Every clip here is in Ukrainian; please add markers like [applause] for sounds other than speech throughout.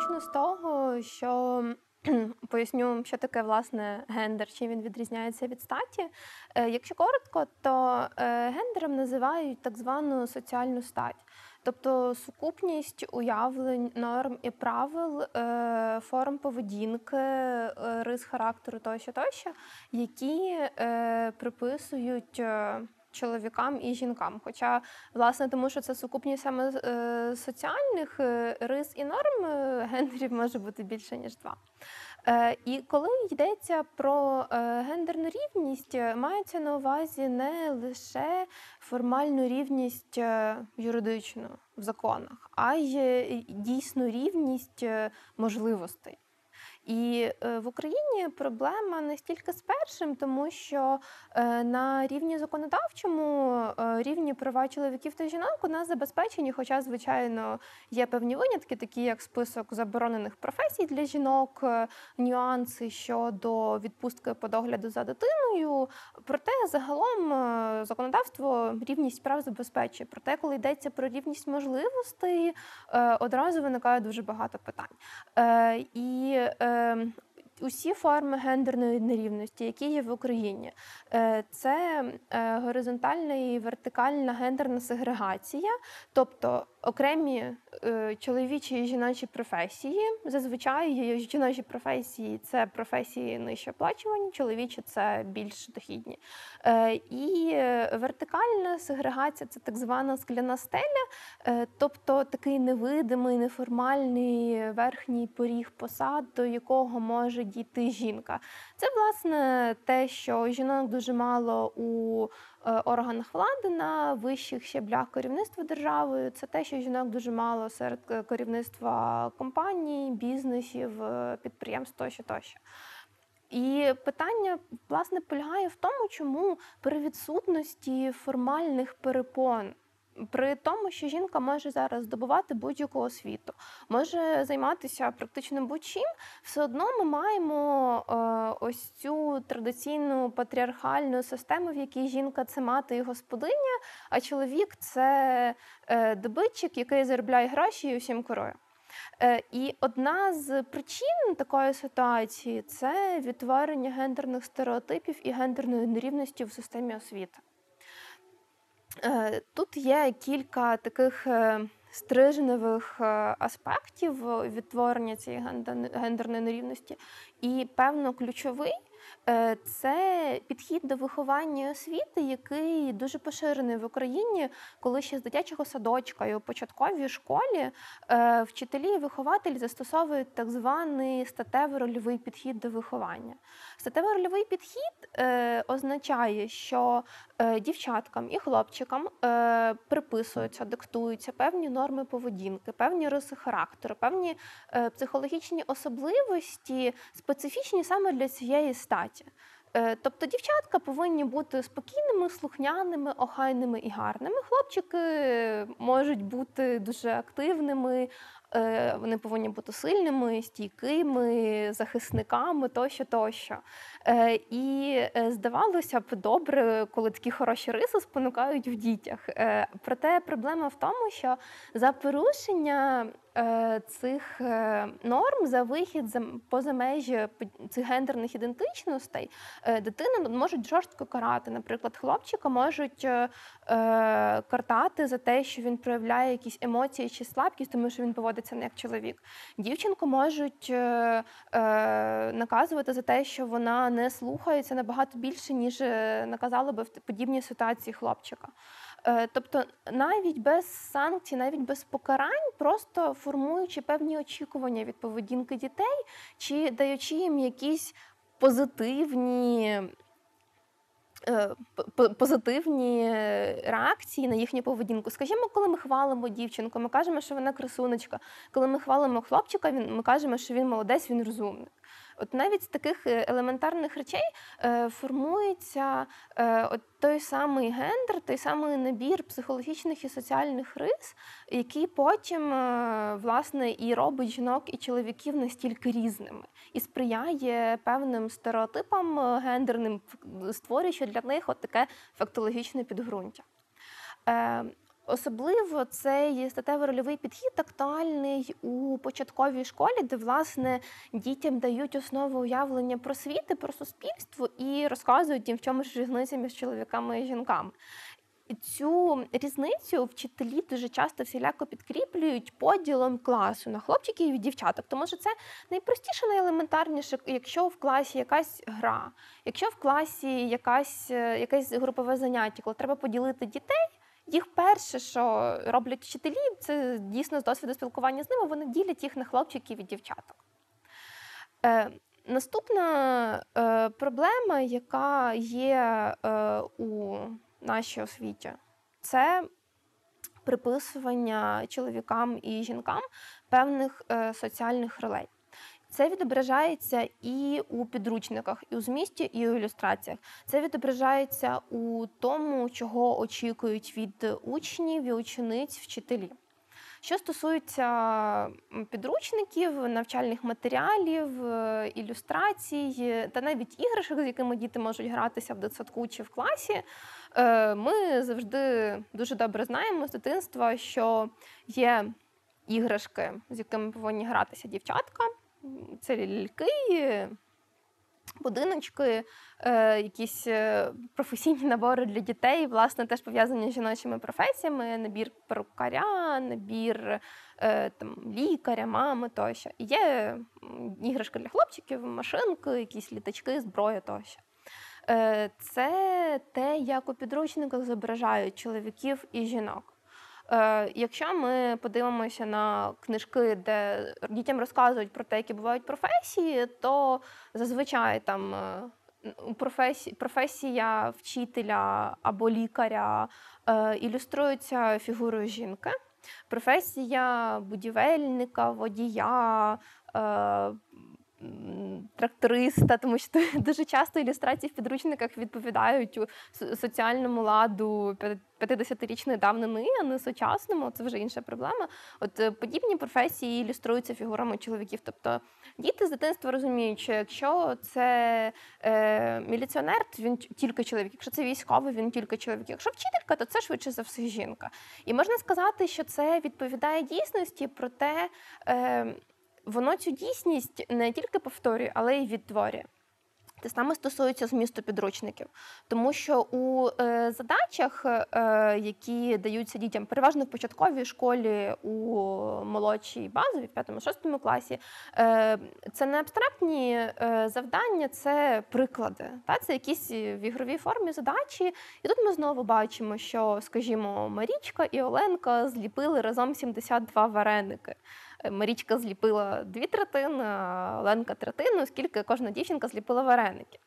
Почну з того, що поясню, що таке власне гендер, чим він відрізняється від статі. Е, якщо коротко, то е, гендером називають так звану соціальну стать. Тобто сукупність уявлень, норм і правил, е, форм поведінки, рис характеру тощо тощо, які приписують чоловікам і жінкам. Хоча, власне, тому що це сукупність саме е, соціальних е, рис і норм е, гендерів може бути більше ніж два. І коли йдеться про гендерну рівність, мається на увазі не лише формальну рівність юридичну в законах, а й дійсну рівність можливостей. І е, в Україні проблема не стільки з першим, тому що е, на рівні законодавчому е, рівні права чоловіків та жінок у нас забезпечені, хоча, звичайно, є певні винятки, такі як список заборонених професій для жінок, нюанси щодо відпустки по догляду за дитиною. Проте загалом законодавство рівність прав забезпечує. Проте, коли йдеться про рівність можливостей, одразу виникає дуже багато питань. І усі форми гендерної нерівності, які є в Україні, е, це е, горизонтальна і вертикальна гендерна сегрегація, тобто окремі е, чоловічі і жіночі професії. Зазвичай жіночі професії це професії нижче оплачувані, чоловічі це більш дохідні. І вертикальна сегрегація це так звана скляна стеля, тобто такий невидимий, неформальний верхній поріг посад, до якого може дійти жінка. Це власне те, що жінок дуже мало у е, органах влади на вищих щеблях керівництва державою. Це те, що жінок дуже мало серед е, керівництва компаній, бізнесів, е, підприємств тощо тощо. І питання власне полягає в тому, чому при відсутності формальних перепон при тому, що жінка може зараз здобувати будь-яку освіту, може займатися практично будь-чим, все одно ми маємо е, ось цю традиційну патріархальну систему, в якій жінка це мати і господиня, а чоловік це е, добитчик, який заробляє гроші і усім керує. Е, і одна з причин такої ситуації це відтворення гендерних стереотипів і гендерної нерівності в системі освіти. Е, тут є кілька таких е, стрижневих е, аспектів відтворення цієї гендерної нерівності, і певно ключовий це підхід до виховання і освіти, який дуже поширений в Україні, коли ще з дитячого садочка і у початковій школі е, вчителі і вихователі застосовують так званий статево-рольовий підхід до виховання. Статево-рольовий підхід е, означає, що дівчаткам і хлопчикам приписуються, диктуються певні норми поведінки, певні риси характеру, певні психологічні особливості, специфічні саме для цієї статі. Е, тобто дівчатка повинні бути спокійними, слухняними, охайними і гарними. Хлопчики можуть бути дуже активними, Е, вони повинні бути сильними, стійкими, захисниками тощо, тощо. Е, і е, здавалося б, добре, коли такі хороші риси спонукають в дітях. Проте проблема в тому, що за порушення цих норм за вихід поза межі цих гендерних ідентичностей дитину можуть жорстко карати. Наприклад, хлопчика можуть картати за те, що він проявляє якісь емоції чи слабкість, тому що він поводиться не як чоловік. Дівчинку можуть е, е, наказувати за те, що вона не слухається набагато більше, ніж е, наказали би в подібній ситуації хлопчика. Е, тобто, навіть без санкцій, навіть без покарань, просто формуючи певні очікування від поведінки дітей, чи даючи їм якісь позитивні. Е, позитивні реакції на їхню поведінку. Скажімо, коли ми хвалимо дівчинку, ми кажемо, що вона красунечка. Коли ми хвалимо хлопчика, ми кажемо, що він молодець, він розумний. От навіть з таких е, елементарних речей е, формується е, от той самий гендер, той самий набір психологічних і соціальних рис, який потім власне і робить жінок і чоловіків настільки різними і сприяє певним стереотипам гендерним, створюючи для них от таке фактологічне підґрунтя. Особливо цей статево-рольовий підхід актуальний у початковій школі, де власне дітям дають основу уявлення про світ і про суспільство і розказують їм, в чому ж різниця між чоловіками і жінками. І цю різницю вчителі дуже часто всіляко підкріплюють поділом класу на хлопчиків і дівчаток. Тому що це найпростіше, найелементарніше, якщо в класі якась гра, якщо в класі якась, е, якесь групове заняття, коли треба поділити дітей. Їх перше, що роблять вчителі, це дійсно з досвіду спілкування з ними, вони ділять їх на хлопчиків і дівчаток. Е, Наступна е, проблема, яка є е, у нашій освіті, це приписування чоловікам і жінкам певних е, соціальних ролей. Це відображається і у підручниках, і у змісті, і у ілюстраціях. Це відображається у тому, чого очікують від учнів і учениць вчителі. Що стосується підручників, навчальних матеріалів, е, ілюстрацій та навіть іграшок, з якими діти можуть гратися в дитсадку чи в класі, е, ми завжди дуже добре знаємо з дитинства, що є іграшки, з якими повинні гратися дівчатка. Це ляльки, будиночки, е, якісь е, професійні набори для дітей, власне, теж пов'язані з жіночими професіями: набір перукаря, набір е, там, лікаря, мами тощо. І є іграшки для хлопчиків, машинки, якісь літачки, зброя тощо. Це те, як у підручниках зображають чоловіків і жінок. Е, якщо ми подивимося на книжки, де дітям розказують про те, які бувають професії, то зазвичай там е, професія, вчителя або лікаря е, ілюструється фігурою жінки. Професія будівельника, водія, тракториста, тому що [laughs] дуже часто ілюстрації в підручниках відповідають у соціальному ладу 50-річної давнини, а не сучасному. Це вже інша проблема. От е, подібні професії ілюструються фігурами чоловіків. Тобто діти з дитинства розуміють, що якщо це е, міліціонер, то він тільки чоловік. Якщо це військовий, він тільки чоловік. Якщо вчителька, то це швидше за все жінка. І можна сказати, що це відповідає дійсності, проте. Е, воно цю дійсність не тільки повторює, але й відтворює. Те саме стосується змісту підручників, тому що у е, задачах, е, які даються дітям, переважно в початковій школі у молодшій базовій, в 5-6 класі, е, це не абстрактні е, завдання, це приклади. Та? Це якісь в ігровій формі задачі. І тут ми знову бачимо, що, скажімо, Марічка і Оленка зліпили разом 72 вареники. Марічка зліпила дві третини, Оленка третину, оскільки кожна дівчинка зліпила вареники.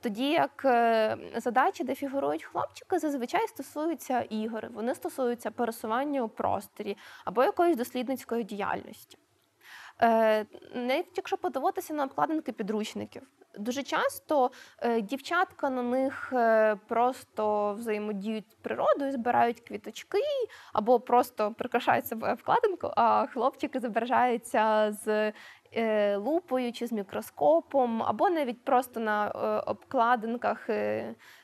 Тоді як е, задачі, де фігурують хлопчики, зазвичай стосуються ігор, вони стосуються пересування у просторі або якоїсь дослідницької діяльності. Е, навіть якщо подивитися на обкладинки підручників, дуже часто е, дівчатка на них е, просто взаємодіють з природою, збирають квіточки або просто прикрашають себе вкладинку, а хлопчики зображаються з лупою чи з мікроскопом, або навіть просто на обкладинках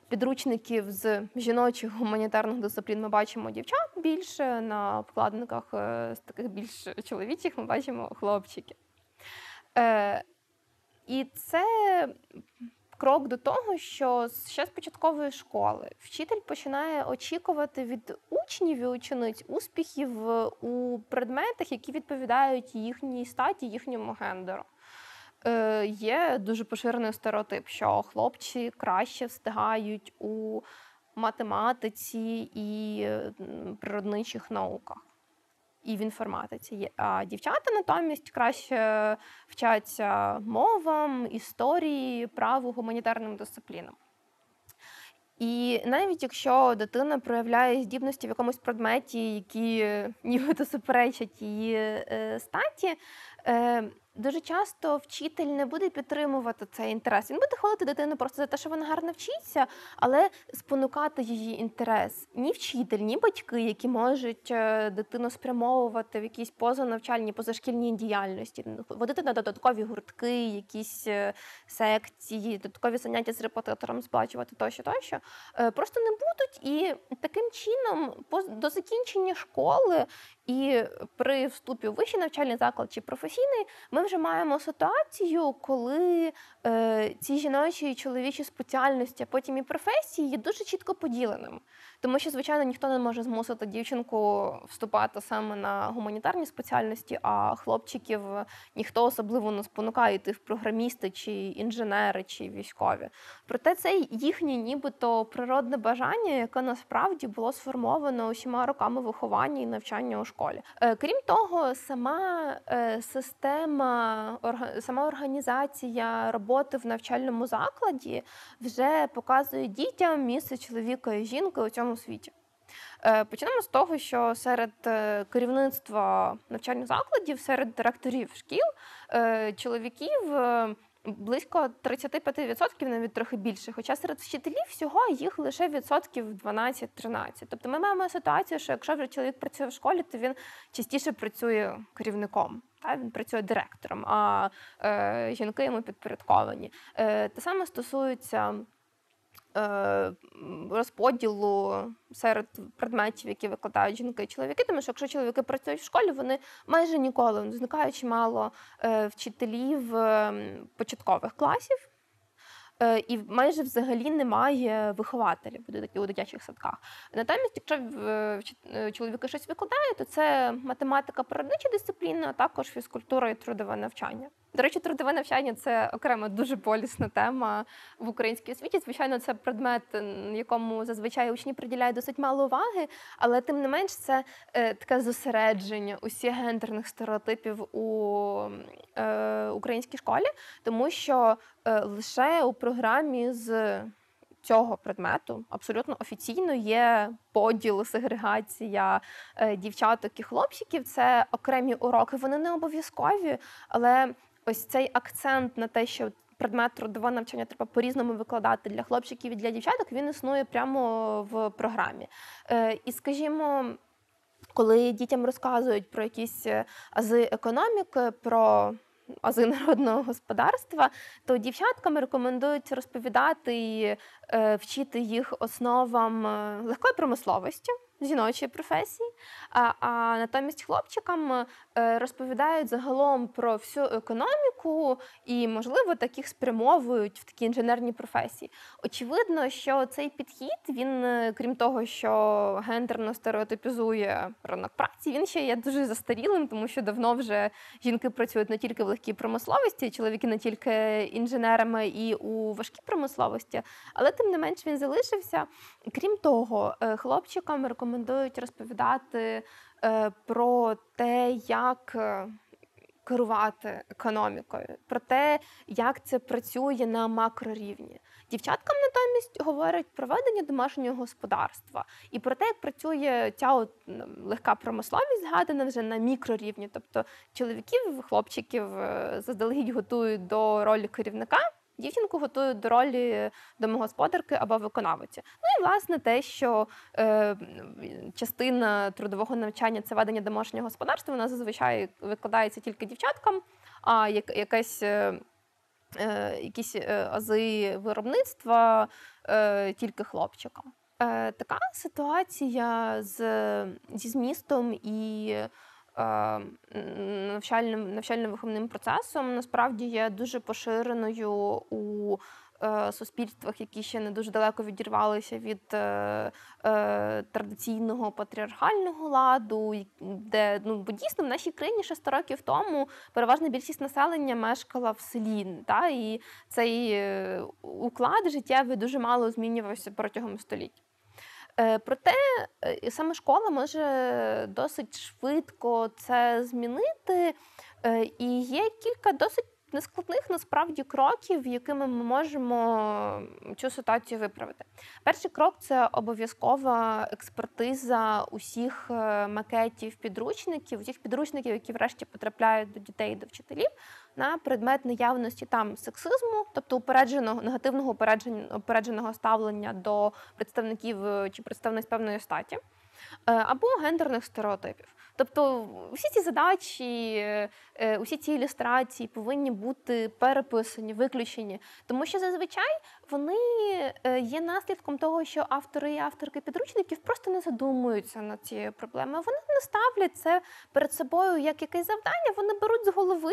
підручників з жіночих гуманітарних дисциплін ми бачимо дівчат більше, на обкладинках е, з таких більш чоловічих ми бачимо хлопчиків. Е, І це крок до того, що ще з початкової школи вчитель починає очікувати від учнів і учениць успіхів у предметах, які відповідають їхній статі, їхньому гендеру. Е, Є дуже поширений стереотип, що хлопці краще встигають у математиці і природничих науках. І в інформатиці. А дівчата натомість краще вчаться мовам, історії, праву, гуманітарним дисциплінам. І навіть якщо дитина проявляє здібності в якомусь предметі, які нібито суперечать її е, статі, е, дуже часто вчитель не буде підтримувати цей інтерес. Він буде хвалити дитину просто за те, що вона гарно вчиться, але спонукати її інтерес. Ні вчитель, ні батьки, які можуть е, дитину спрямовувати в якісь позанавчальні, позашкільні діяльності, водити на додаткові гуртки, якісь е, секції, додаткові заняття з репетитором сплачувати тощо, тощо, е, просто не будуть. І таким чином, до закінчення школи і при вступі у вищий навчальний заклад чи професійний, ми вже маємо ситуацію, коли е, ці жіночі і чоловічі спеціальності, а потім і професії є дуже чітко поділеними. Тому що, звичайно, ніхто не може змусити дівчинку вступати саме на гуманітарні спеціальності, а хлопчиків ніхто особливо не спонукає йти в програмісти, чи інженери, чи військові. Проте це їхнє нібито природне бажання, яке насправді було сформовано усіма роками виховання і навчання у школі. Е, крім того, сама е, система, сама організація роботи в навчальному закладі вже показує дітям місце чоловіка і жінки у цьому світі. Е, почнемо з того, що серед керівництва навчальних закладів, серед директорів шкіл, чоловіків близько 35%, навіть трохи більше. Хоча серед вчителів всього їх лише відсотків 12-13. Тобто ми маємо ситуацію, що якщо вже чоловік працює в школі, то він частіше працює керівником. Та він працює директором, а е, жінки йому підпорядковані. Е, Те саме стосується Е, розподілу серед предметів, які викладають жінки і чоловіки, тому що якщо чоловіки працюють в школі, вони майже ніколи зникають чимало е, вчителів ем, початкових класів. Е, і майже взагалі немає вихователів у дитячих садках. Натомість, якщо е, чоловіки щось викладають, то це математика, природнича дисципліна, а також фізкультура і трудове навчання. До речі, трудове навчання це окрема дуже болісна тема в українській освіті. Звичайно, це предмет, якому зазвичай учні приділяють досить мало уваги, але тим не менш це е, таке зосередження усіх гендерних стереотипів у е, українській школі, тому що е, лише у програмі з цього предмету абсолютно офіційно є поділ, сегрегація е, дівчаток і хлопчиків. Це окремі уроки. Вони не обов'язкові, але ось цей акцент на те, що предмет трудового навчання треба по-різному викладати для хлопчиків і для дівчаток, він існує прямо в програмі. Е, і скажімо. Коли дітям розказують про якісь е, ази економіки, про ази народного господарства, то дівчаткам рекомендують розповідати і е, вчити їх основам легкої промисловості жіночої професії, а а натомість хлопчикам е, розповідають загалом про всю економіку і, можливо, таких спрямовують в такі інженерні професії. Очевидно, що цей підхід, він, е, крім того, що гендерно стереотипізує ринок праці, він ще є дуже застарілим, тому що давно вже жінки працюють не тільки в легкій промисловості, чоловіки не тільки інженерами і у важкій промисловості, але тим не менш він залишився. Крім того, е, хлопчикам рекомендують рекомендують розповідати е, про те, як е, керувати економікою, про те, як це працює на макрорівні. Дівчаткам натомість говорять про ведення домашнього господарства і про те, як працює ця от легка промисловість, згадана вже на мікрорівні. Тобто чоловіків, хлопчиків е, заздалегідь готують до ролі керівника дівчинку готують до ролі домогосподарки або виконавиці. Ну і власне те, що е, частина трудового навчання це ведення домашнього господарства, вона зазвичай викладається тільки дівчаткам, а як, якась. Е, е Якісь е, ази виробництва тільки хлопчикам. Така ситуація з, зі змістом і навчальним навчально-виховним процесом насправді є дуже поширеною у е, суспільствах, які ще не дуже далеко відірвалися від е, е, традиційного патріархального ладу, де ну бо дійсно в нашій країні ще 100 років тому переважна більшість населення мешкала в селі, та і цей уклад життєвий дуже мало змінювався протягом століть. Е, проте е, саме школа може досить швидко це змінити, е, і є кілька досить нескладних насправді кроків, якими ми можемо цю ситуацію виправити. Перший крок це обов'язкова експертиза усіх е, макетів підручників, усіх підручників, які врешті потрапляють до дітей і до вчителів, на предмет наявності там сексизму, тобто упередженого негативного упередженого ставлення до представників е, чи представниць певної статі. Е, або гендерних стереотипів. Тобто всі ці задачі, е, усі ці ілюстрації повинні бути переписані, виключені, тому що зазвичай вони е, є наслідком того, що автори і авторки підручників просто не задумуються над цією проблемою. Вони не ставлять це перед собою як якесь завдання. Вони беруть з голови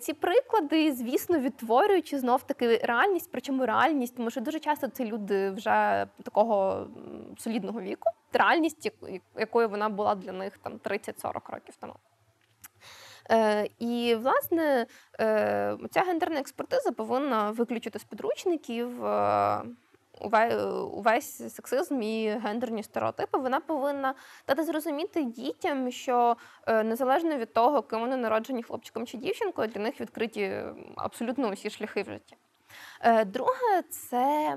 ці приклади, звісно, відтворюючи знов таки реальність, причому реальність, тому що дуже часто це люди вже такого солідного віку реальність, якою вона була для них там 30-40 років тому. Е, І, власне, е, ця гендерна експертиза повинна виключити з підручників е, увесь сексизм і гендерні стереотипи. Вона повинна дати зрозуміти дітям, що незалежно від того, ким вони народжені хлопчиком чи дівчинкою, для них відкриті абсолютно усі шляхи в житті. Друге, це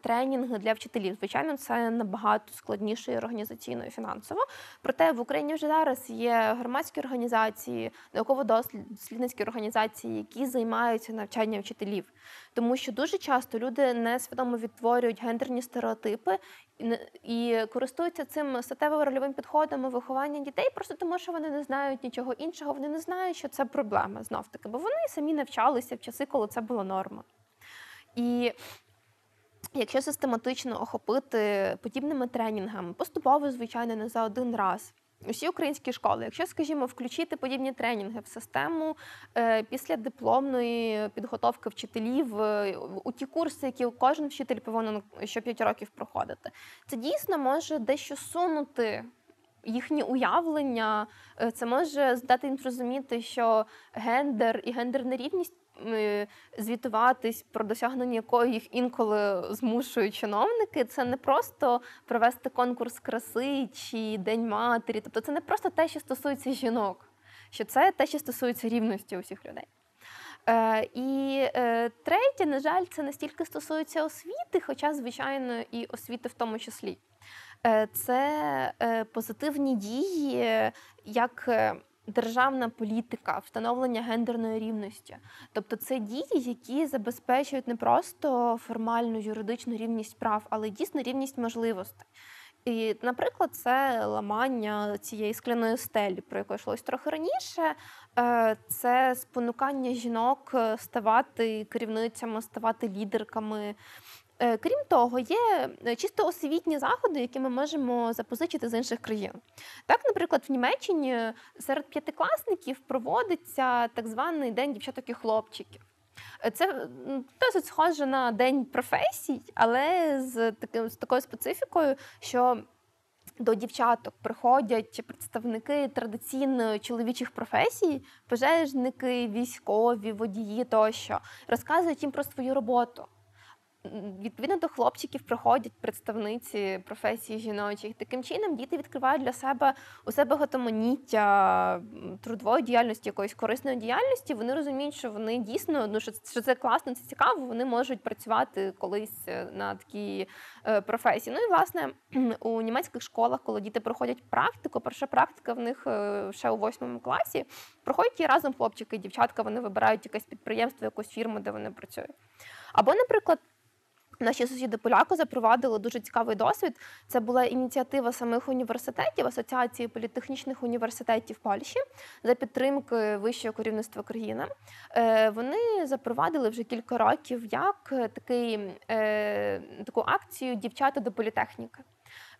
тренінги для вчителів. Звичайно, це набагато складніше і організаційно і фінансово. Проте в Україні вже зараз є громадські організації, науково-дослідницькі організації, які займаються навчанням вчителів, тому що дуже часто люди несвідомо відтворюють гендерні стереотипи. І користуються цим статево-рольовим підходом у виховання дітей, просто тому, що вони не знають нічого іншого, вони не знають, що це проблема знов таки, бо вони самі навчалися в часи, коли це була норма. І Якщо систематично охопити подібними тренінгами, поступово, звичайно, не за один раз. Усі українські школи, якщо, скажімо, включити подібні тренінги в систему е, після дипломної підготовки вчителів е, у ті курси, які кожен вчитель повинен що 5 років проходити, це дійсно може дещо сунути їхні уявлення, е, це може здати їм зрозуміти, що гендер і гендерна рівність звітуватись про досягнення якої їх інколи змушують чиновники. Це не просто провести конкурс краси чи день матері. Тобто, це не просто те, що стосується жінок, що це те, що стосується рівності усіх людей. Е, І е, третє, на жаль, це настільки стосується освіти, хоча, звичайно, і освіти в тому числі. Е, Це е, позитивні дії, як е, державна політика, встановлення гендерної рівності. Тобто це дії, які забезпечують не просто формальну юридичну рівність прав, але й дійсно рівність можливостей. І, наприклад, це ламання цієї скляної стелі, про яку йшлось трохи раніше. Е, це спонукання жінок ставати керівницями, ставати лідерками. Е, крім того, є е, чисто освітні заходи, які ми можемо запозичити з інших країн. Так, наприклад, в Німеччині серед п'ятикласників проводиться так званий день дівчаток і хлопчиків. Е, це досить схоже на день професій, але з таким з такою специфікою, що до дівчаток приходять представники традиційно чоловічих професій, пожежники, військові, водії тощо, розказують їм про свою роботу. Відповідно до хлопчиків приходять представниці професії жіночих. Таким чином діти відкривають для себе у себе багатоманіття трудової діяльності, якоїсь корисної діяльності. Вони розуміють, що вони дійсно ну що це класно, це цікаво. Вони можуть працювати колись е, на такій е, професії. Ну і власне [clears throat] у німецьких школах, коли діти проходять практику, перша практика в них е, ще у восьмому класі, проходять і разом хлопчики і дівчатка. Вони вибирають якесь підприємство, якусь фірму, де вони працюють. Або, наприклад. Наші сусіди поляки запровадили дуже цікавий досвід. Це була ініціатива самих університетів, асоціації політехнічних університетів Польщі за підтримки вищого керівництва країни. Е, вони запровадили вже кілька років як такий, е, таку акцію Дівчата до політехніки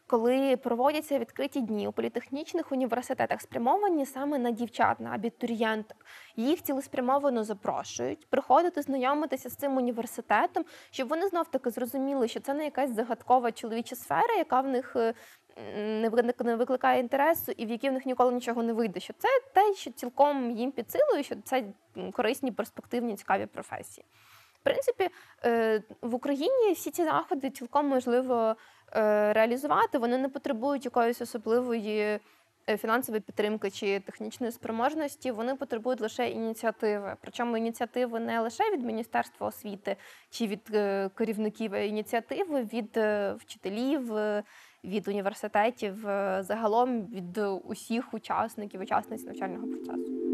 коли проводяться відкриті дні у політехнічних університетах, спрямовані саме на дівчат, на абітурієнток. Їх цілеспрямовано запрошують приходити, знайомитися з цим університетом, щоб вони знов таки зрозуміли, що це не якась загадкова чоловіча сфера, яка в них е, не викликає інтересу і в якій в них ніколи нічого не вийде. Що це те, що цілком їм під силою, що це корисні, перспективні, цікаві професії. В принципі, е, в Україні всі ці заходи цілком можливо реалізувати, вони не потребують якоїсь особливої е, фінансової підтримки чи технічної спроможності, вони потребують лише ініціативи. Причому ініціативи не лише від Міністерства освіти чи від е, керівників, а ініціативи від е, вчителів, е, від університетів, е, загалом від усіх учасників, учасниць навчального процесу.